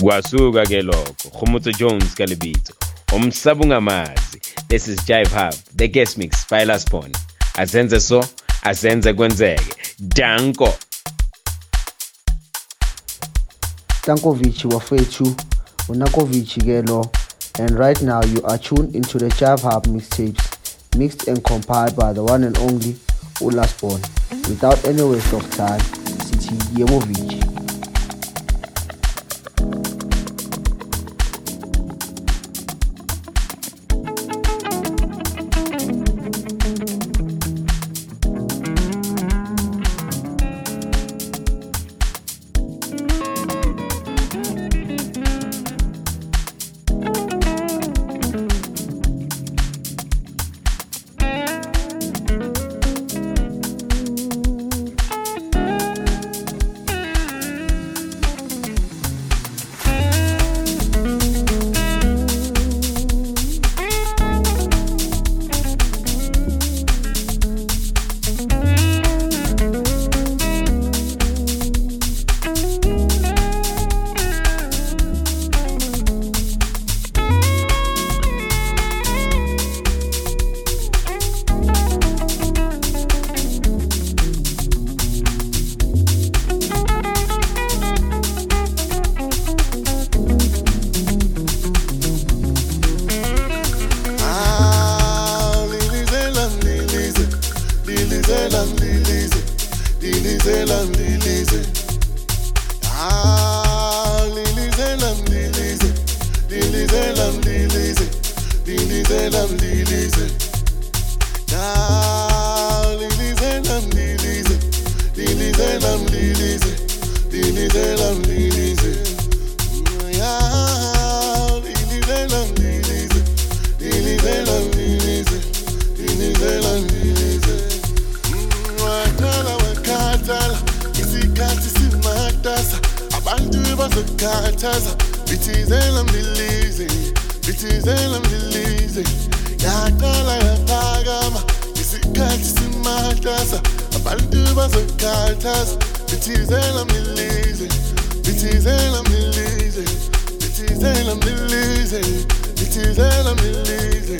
kwasuka ke lokho jones ka lebitso. Umhlaba this is jive hub the guest mix by Lastborn azenze so azenze kwenzeke. Danko. Stankovic wafethu unakovic ke lo and right now you are tuned into the Jive Hub mixtapes mixed and compiled by the one and only uLastborn without any waste of time sithi yemovic Lilize lam Lilize. Ya Lilize lam Lilize. Lilize lam Lilize. Lilize lam Lilize. Ya Lilize lam Lilize. Lilize lam Lilize. Lilize lam Lilize. Wakala wakatala Isikhathi simatasa Abantu bazokhathaza Bithize lam Lilize. Bitizela mdilize Yaqala yaphakama Isikhathi simahlasa Abantu bazokhathaza Bithizela mdilize Bithizela mdilize Bithizela mdilize Bithizela mdilize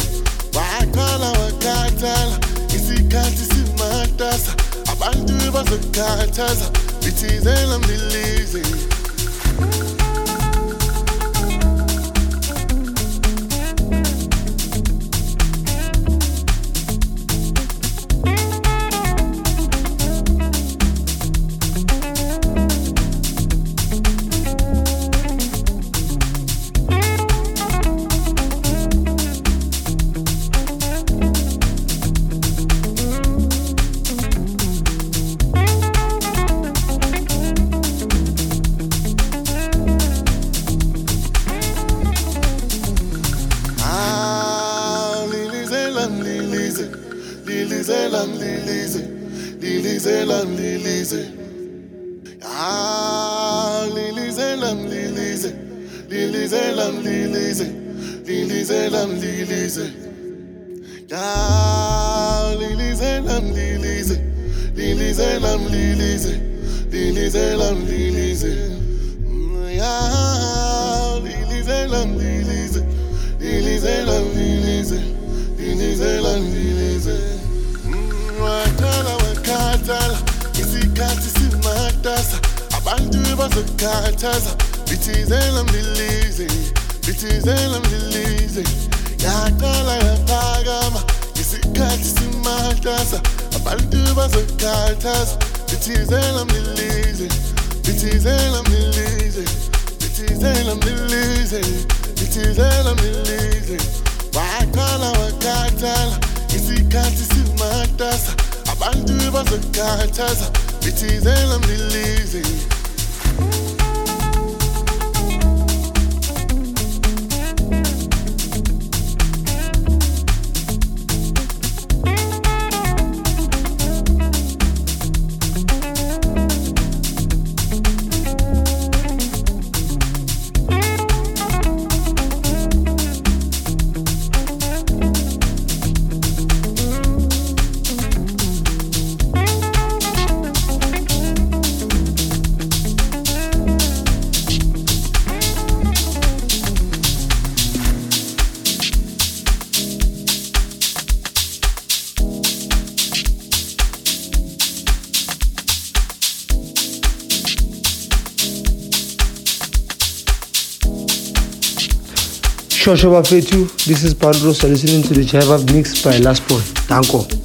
Waqala wakhathala Isikhathi simahlasa Abantu bazokhathaza Bithizela mdilize Lise. Ja, Lilise, lam Lilise. Lilise, lam Lilise. Lilise, lam Lilise. Ja, Lilise, lam Lilise. Lilise, lam Lilise. Lilise, lam Lilise. Wakala, wakatala. Isikhathi simatasa. Abantu bazokhathaza. Bithizelam Lilise. Bithizelam Lilise. yaqala yaphakama isikhathi simahlasa abantu bazokhathaza bithizela mlilize bithizela mlilize bithizela mlilize bithizela mlilize waqala wakhathala isikhathi simatasa abantu bazokhathaza bithizela mlilize Shosho Bafetu, this is Bandros. You're listening to the Up mix by Lastborn. Danko.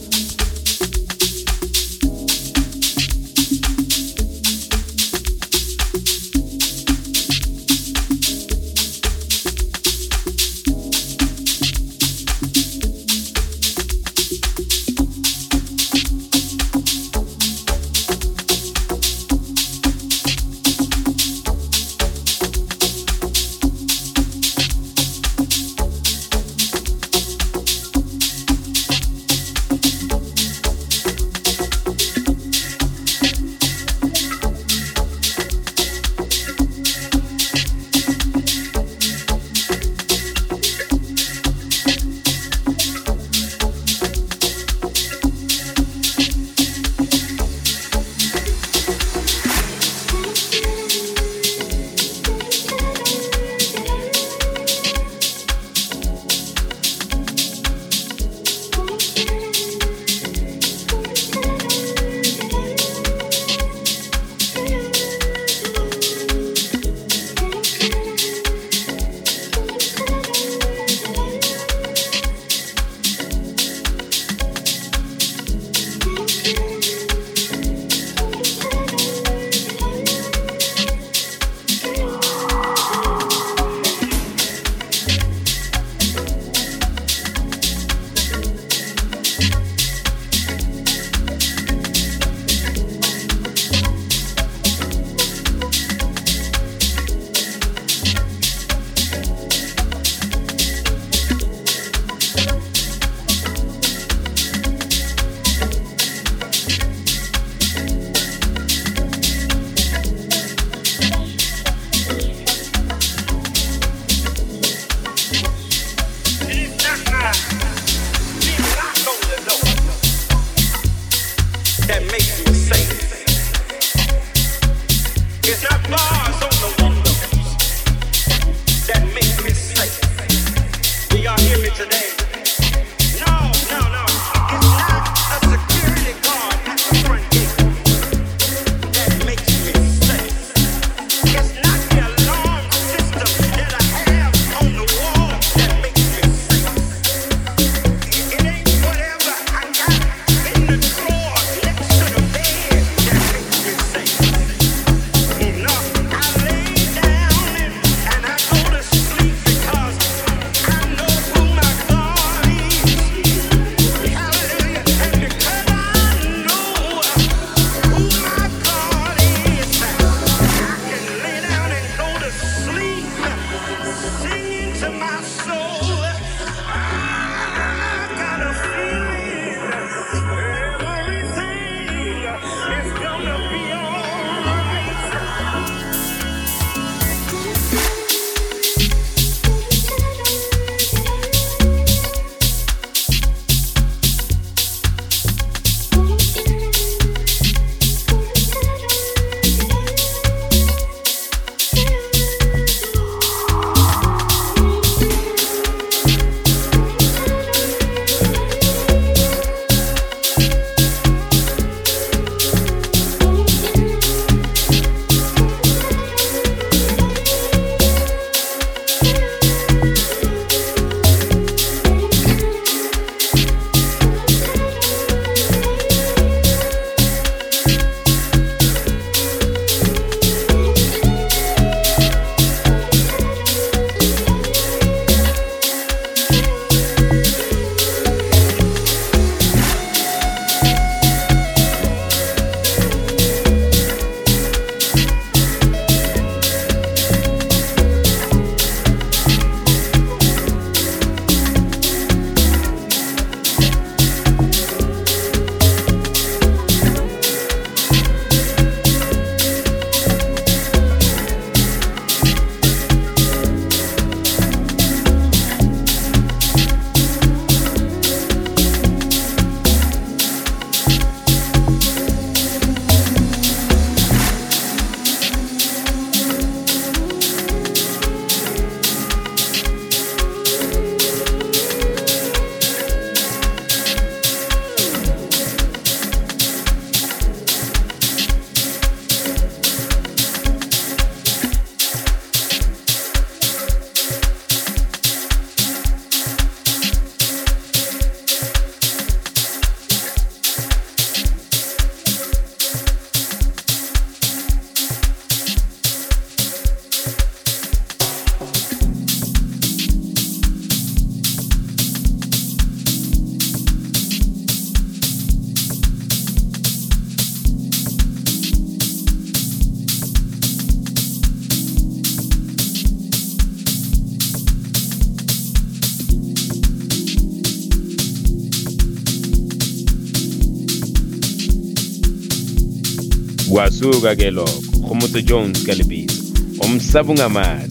Kwasuka ke lokho. Jones ka lebitso umsaba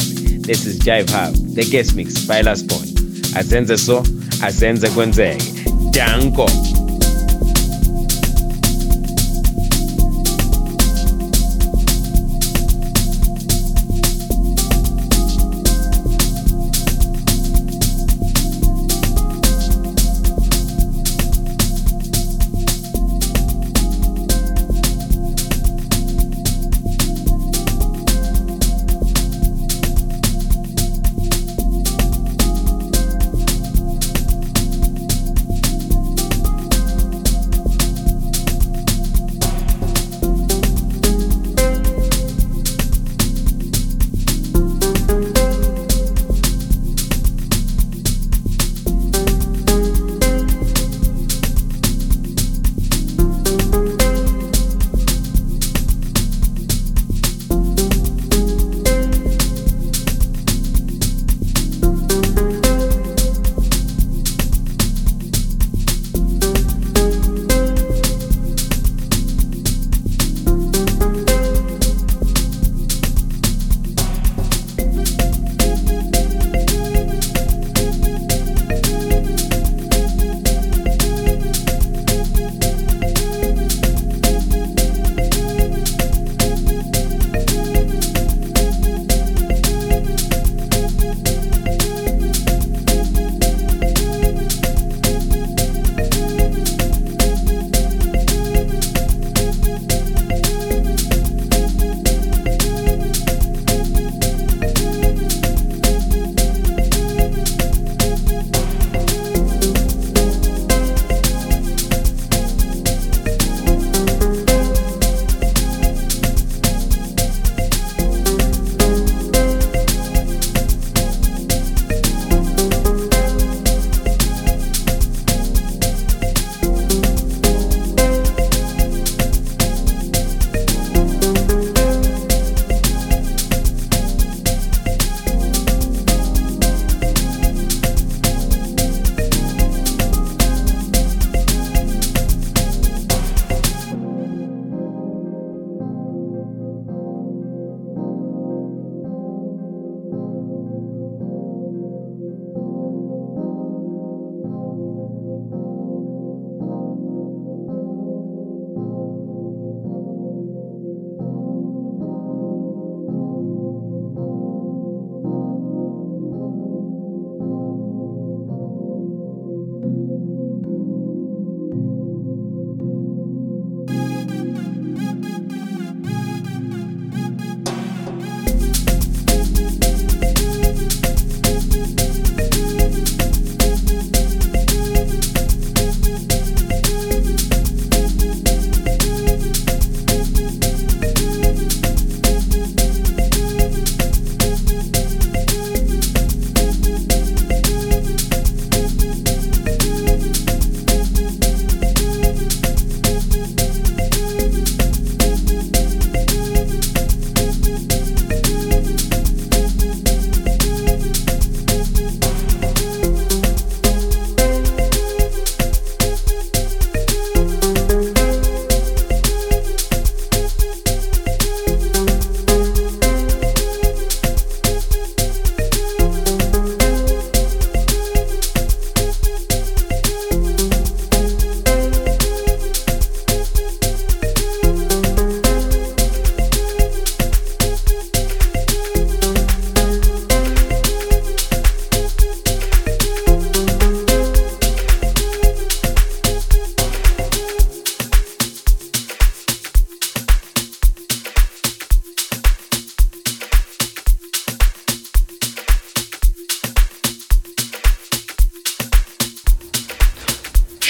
this is jive hub the guest mix by Lastborn azenze so azenze kwenzeke. Danko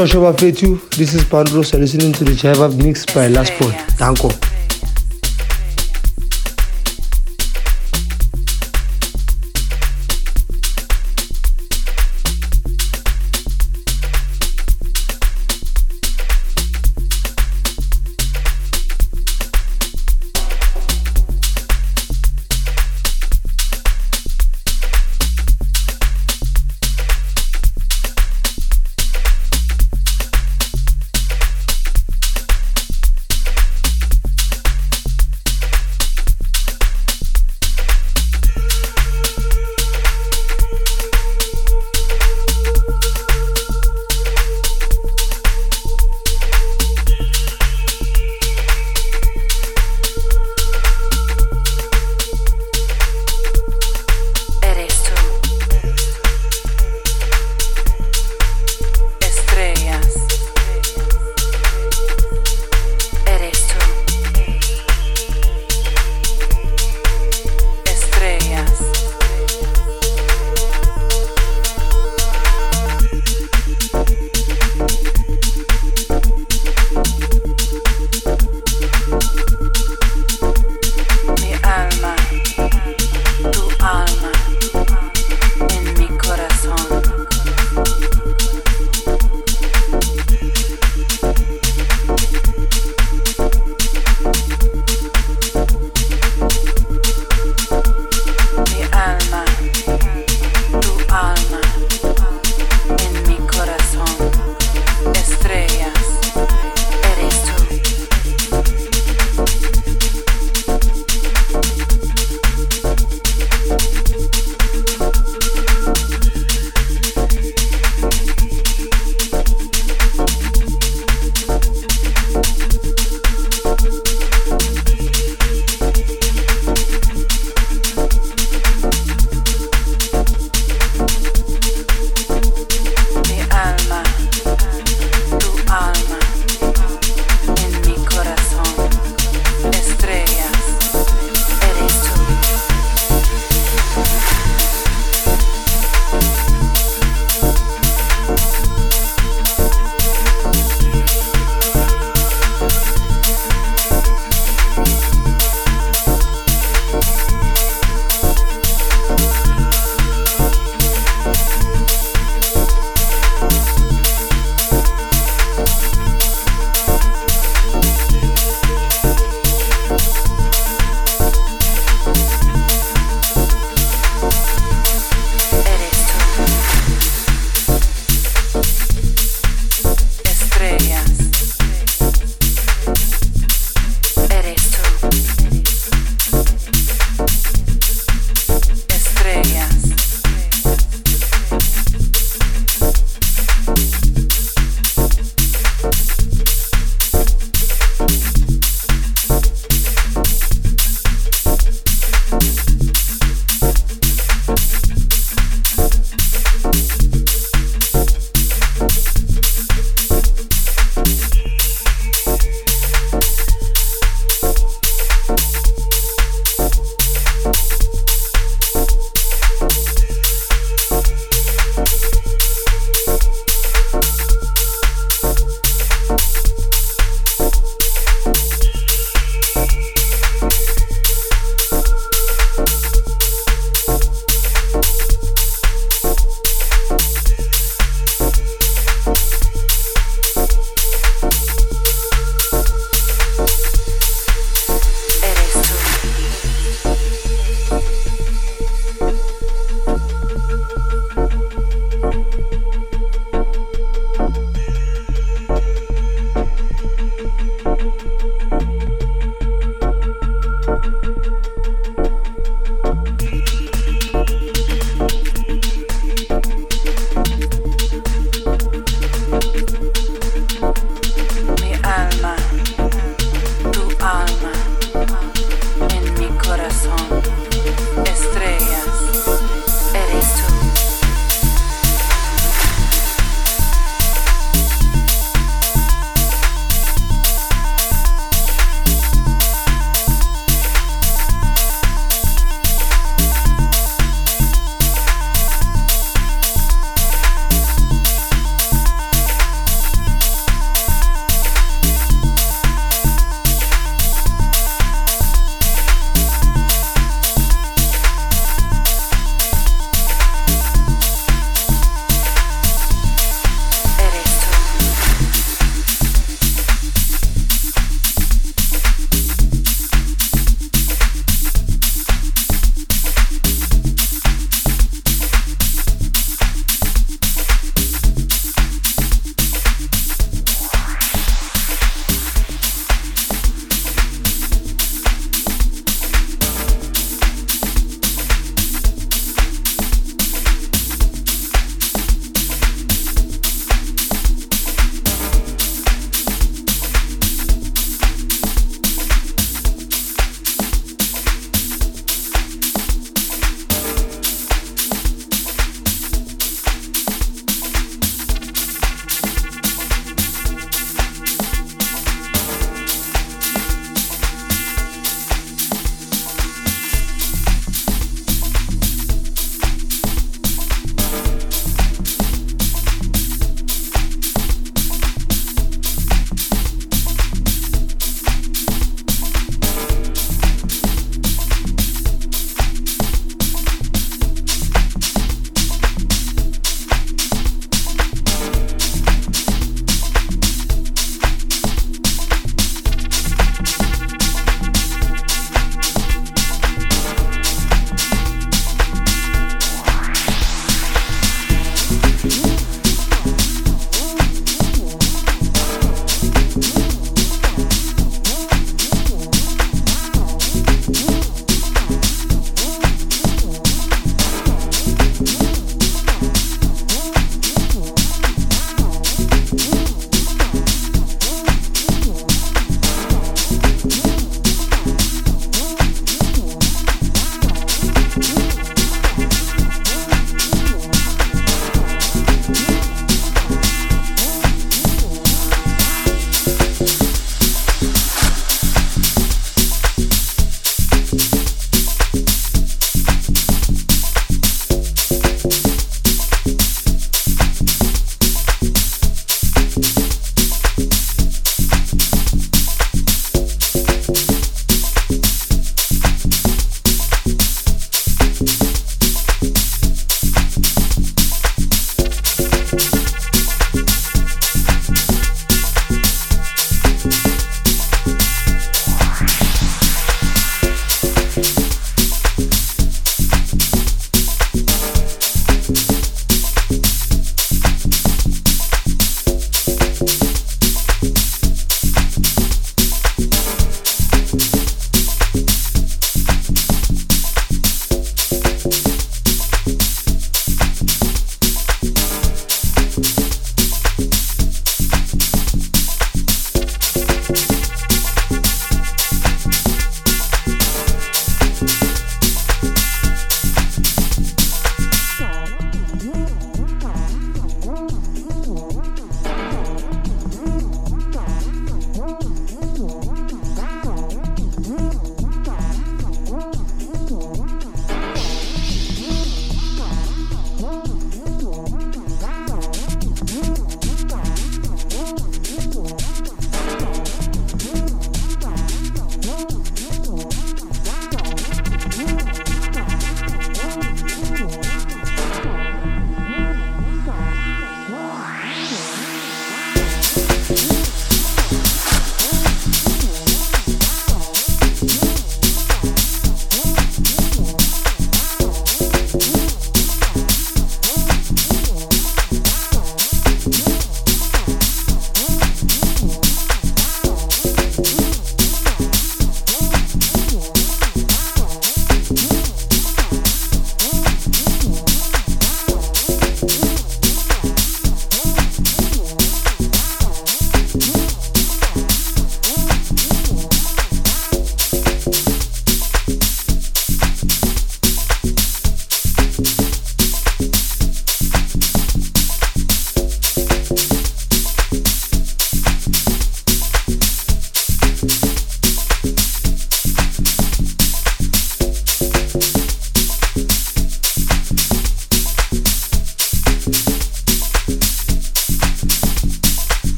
Shosho Bafetu, this is Bandros. You're listening to the Jive Mix by Lastborn. Danko.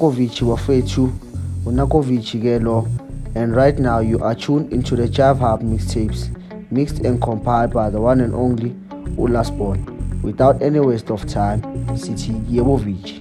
Wafethu ke lo and right now you are tuned into the Jive Hub mixtapes mixed and compiled by the one and only uLastborn. Without any waste of time, City Yebovic.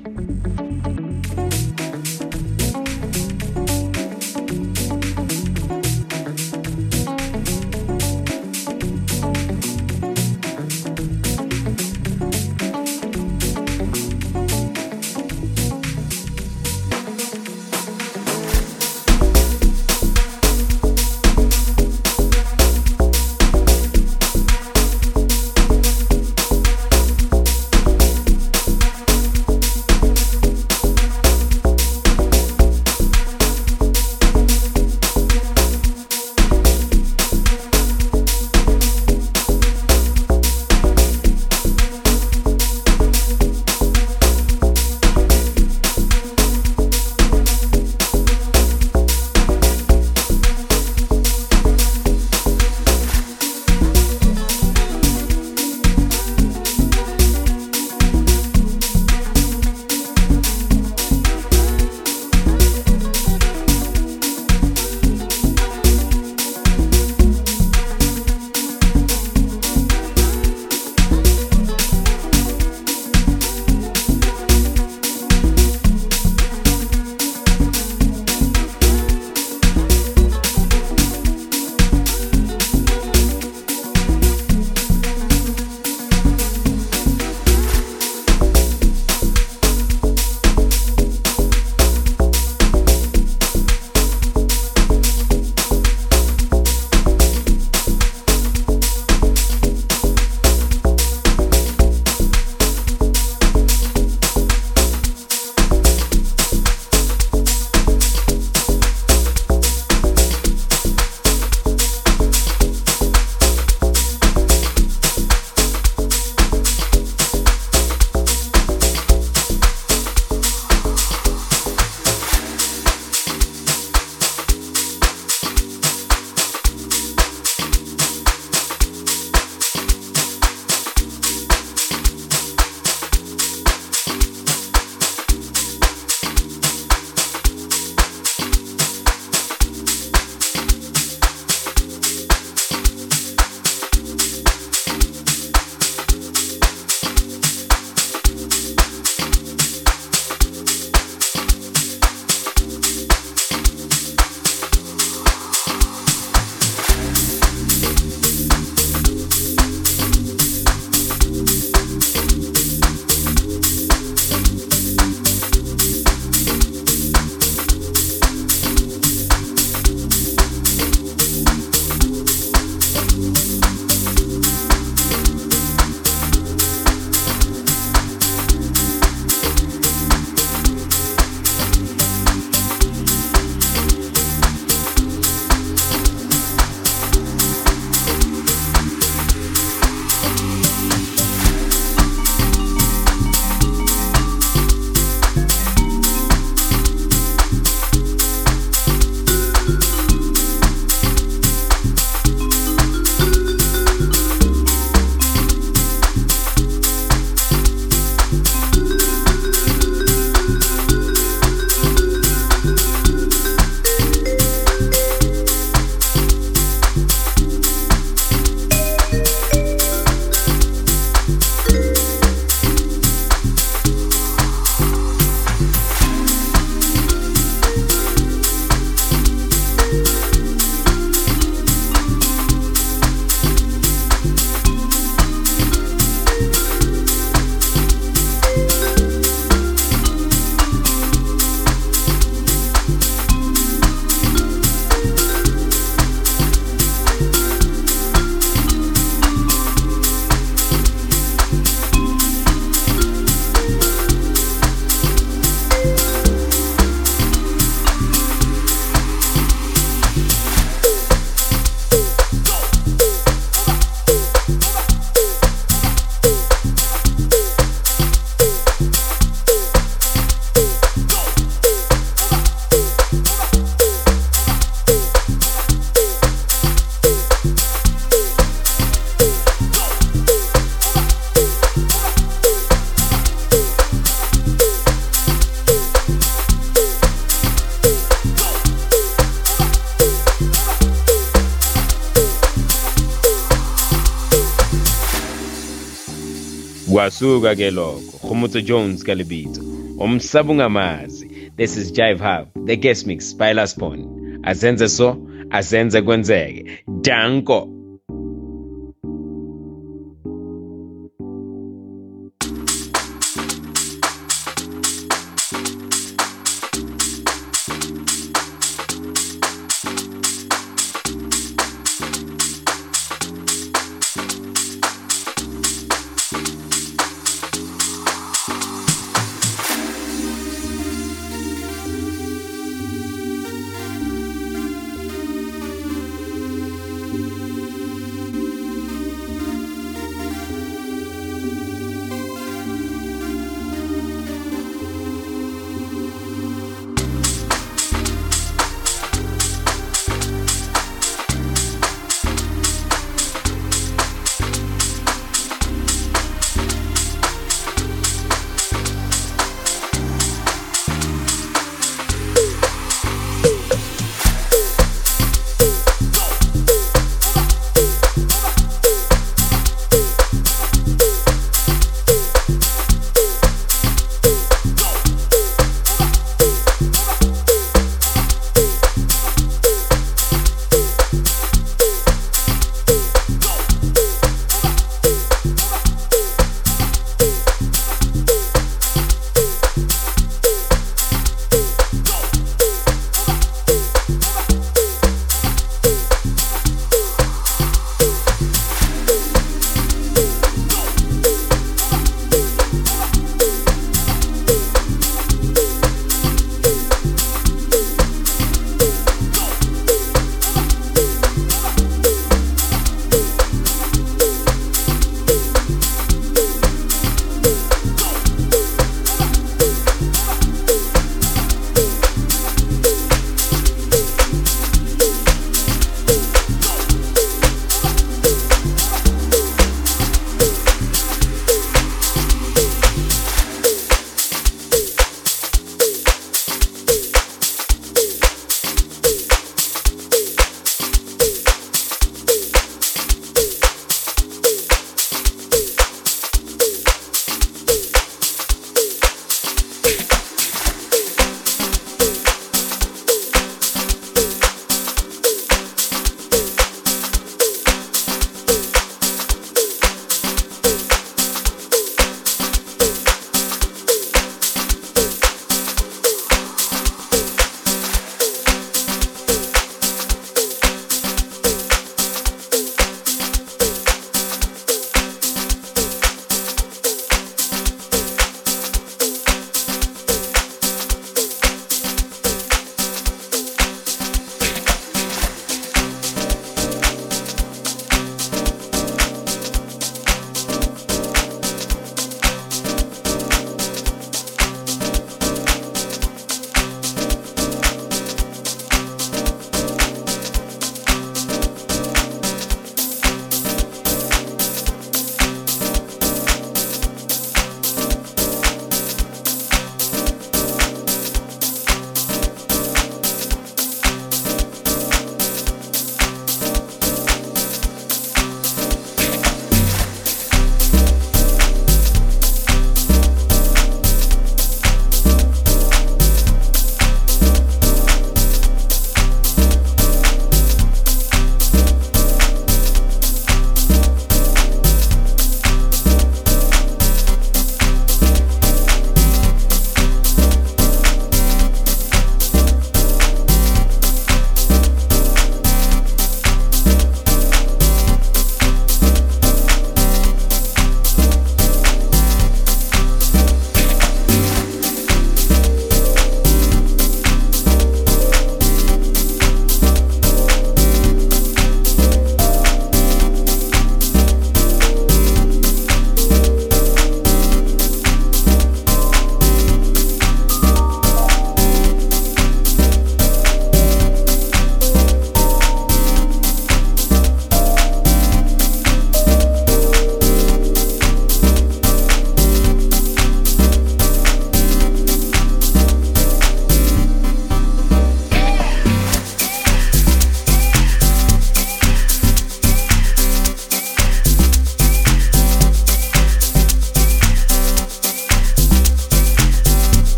Kwasuka ke lokho khomotso jones ka lebitso umsaba ungamazi this is jive hub the guest mix by laspon azenze so azenze kwenzeke. Danko.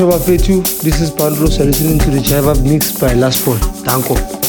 Shobha Fetu. This is Pandro Sarisin to the Jaiva mixed by Last Paul. Tanko.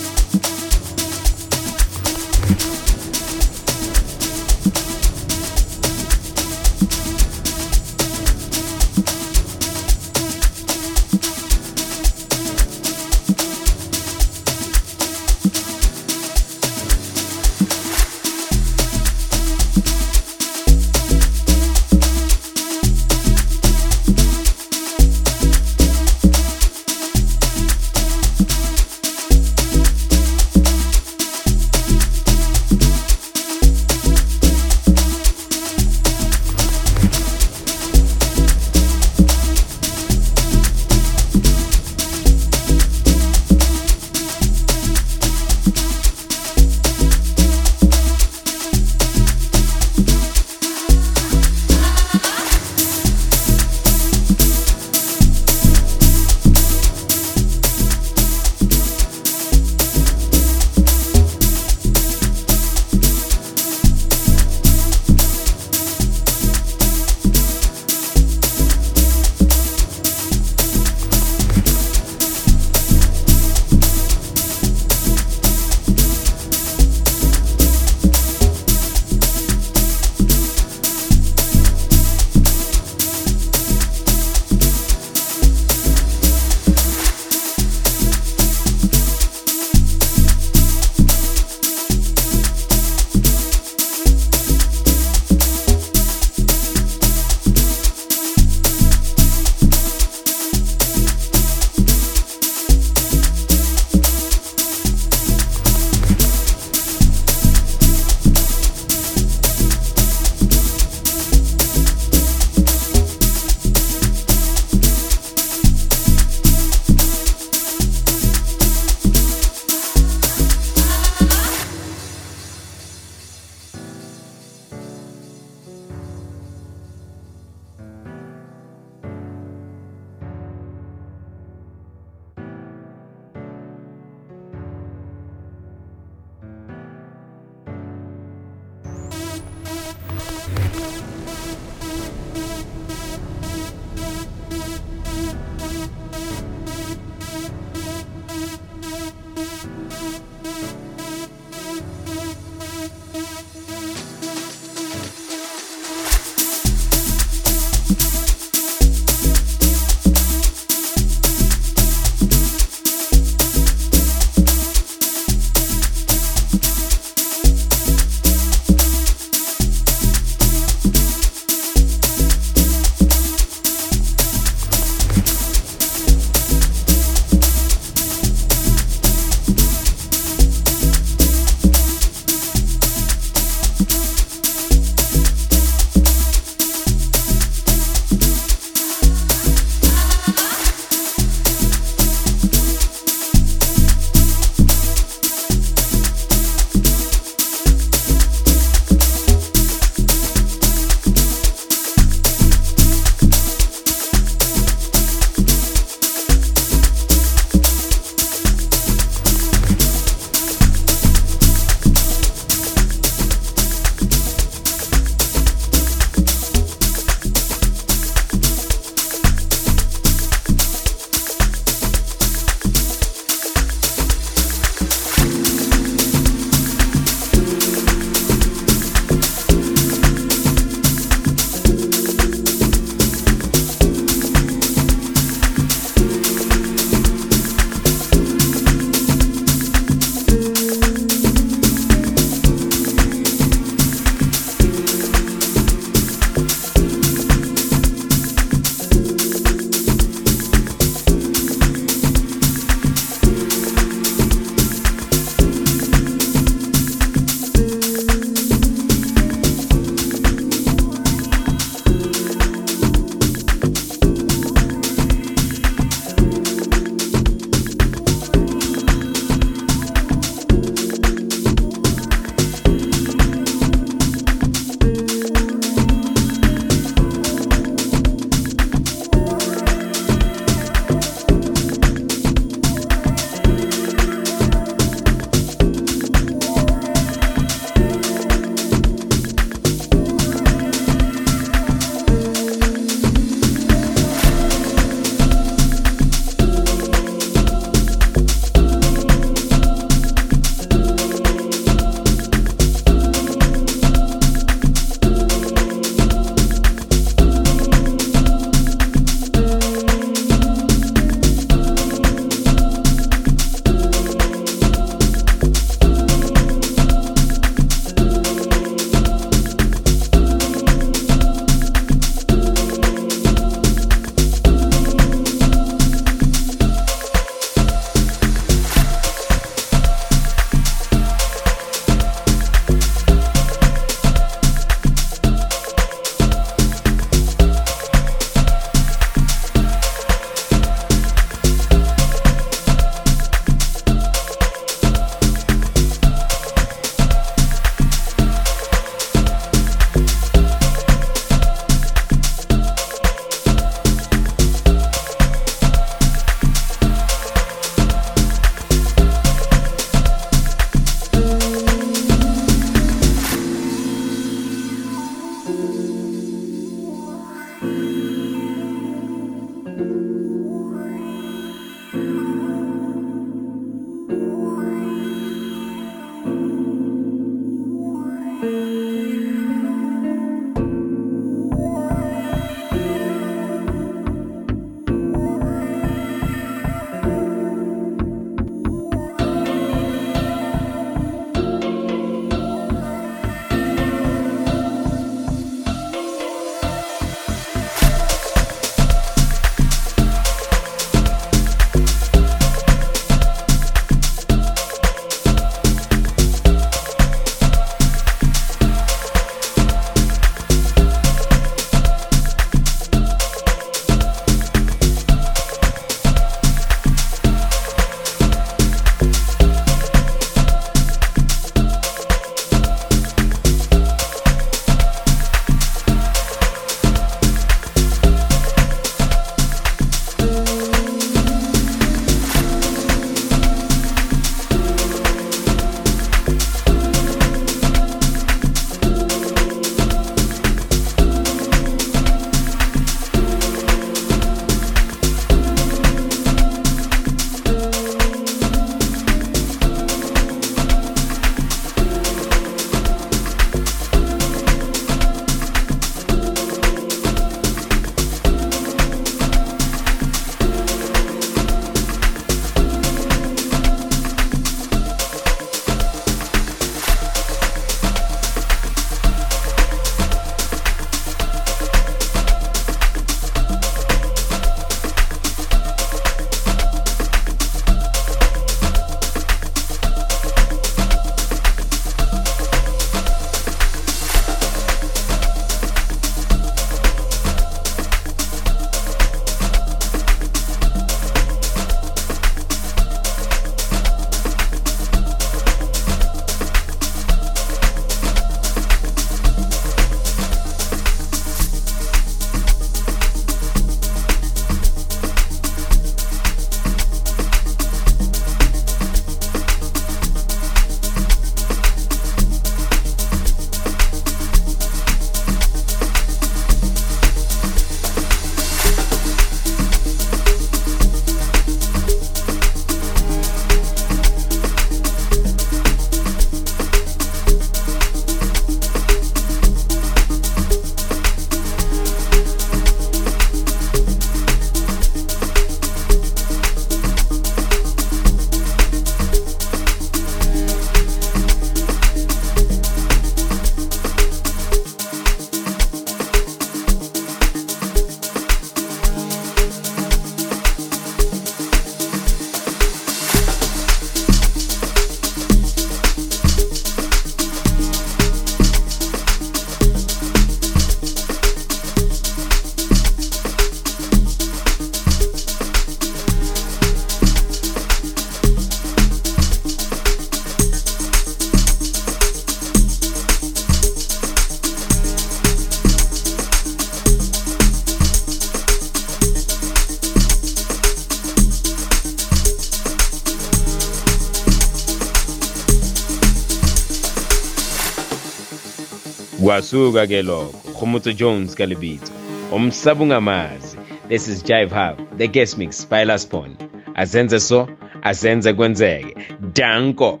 Kwasuka ke lokho khumutso jones ka lebitso. Umhlaba ungamazi this is jive hub the guest mix by laspon azenze so azenze kwenzeke. Danko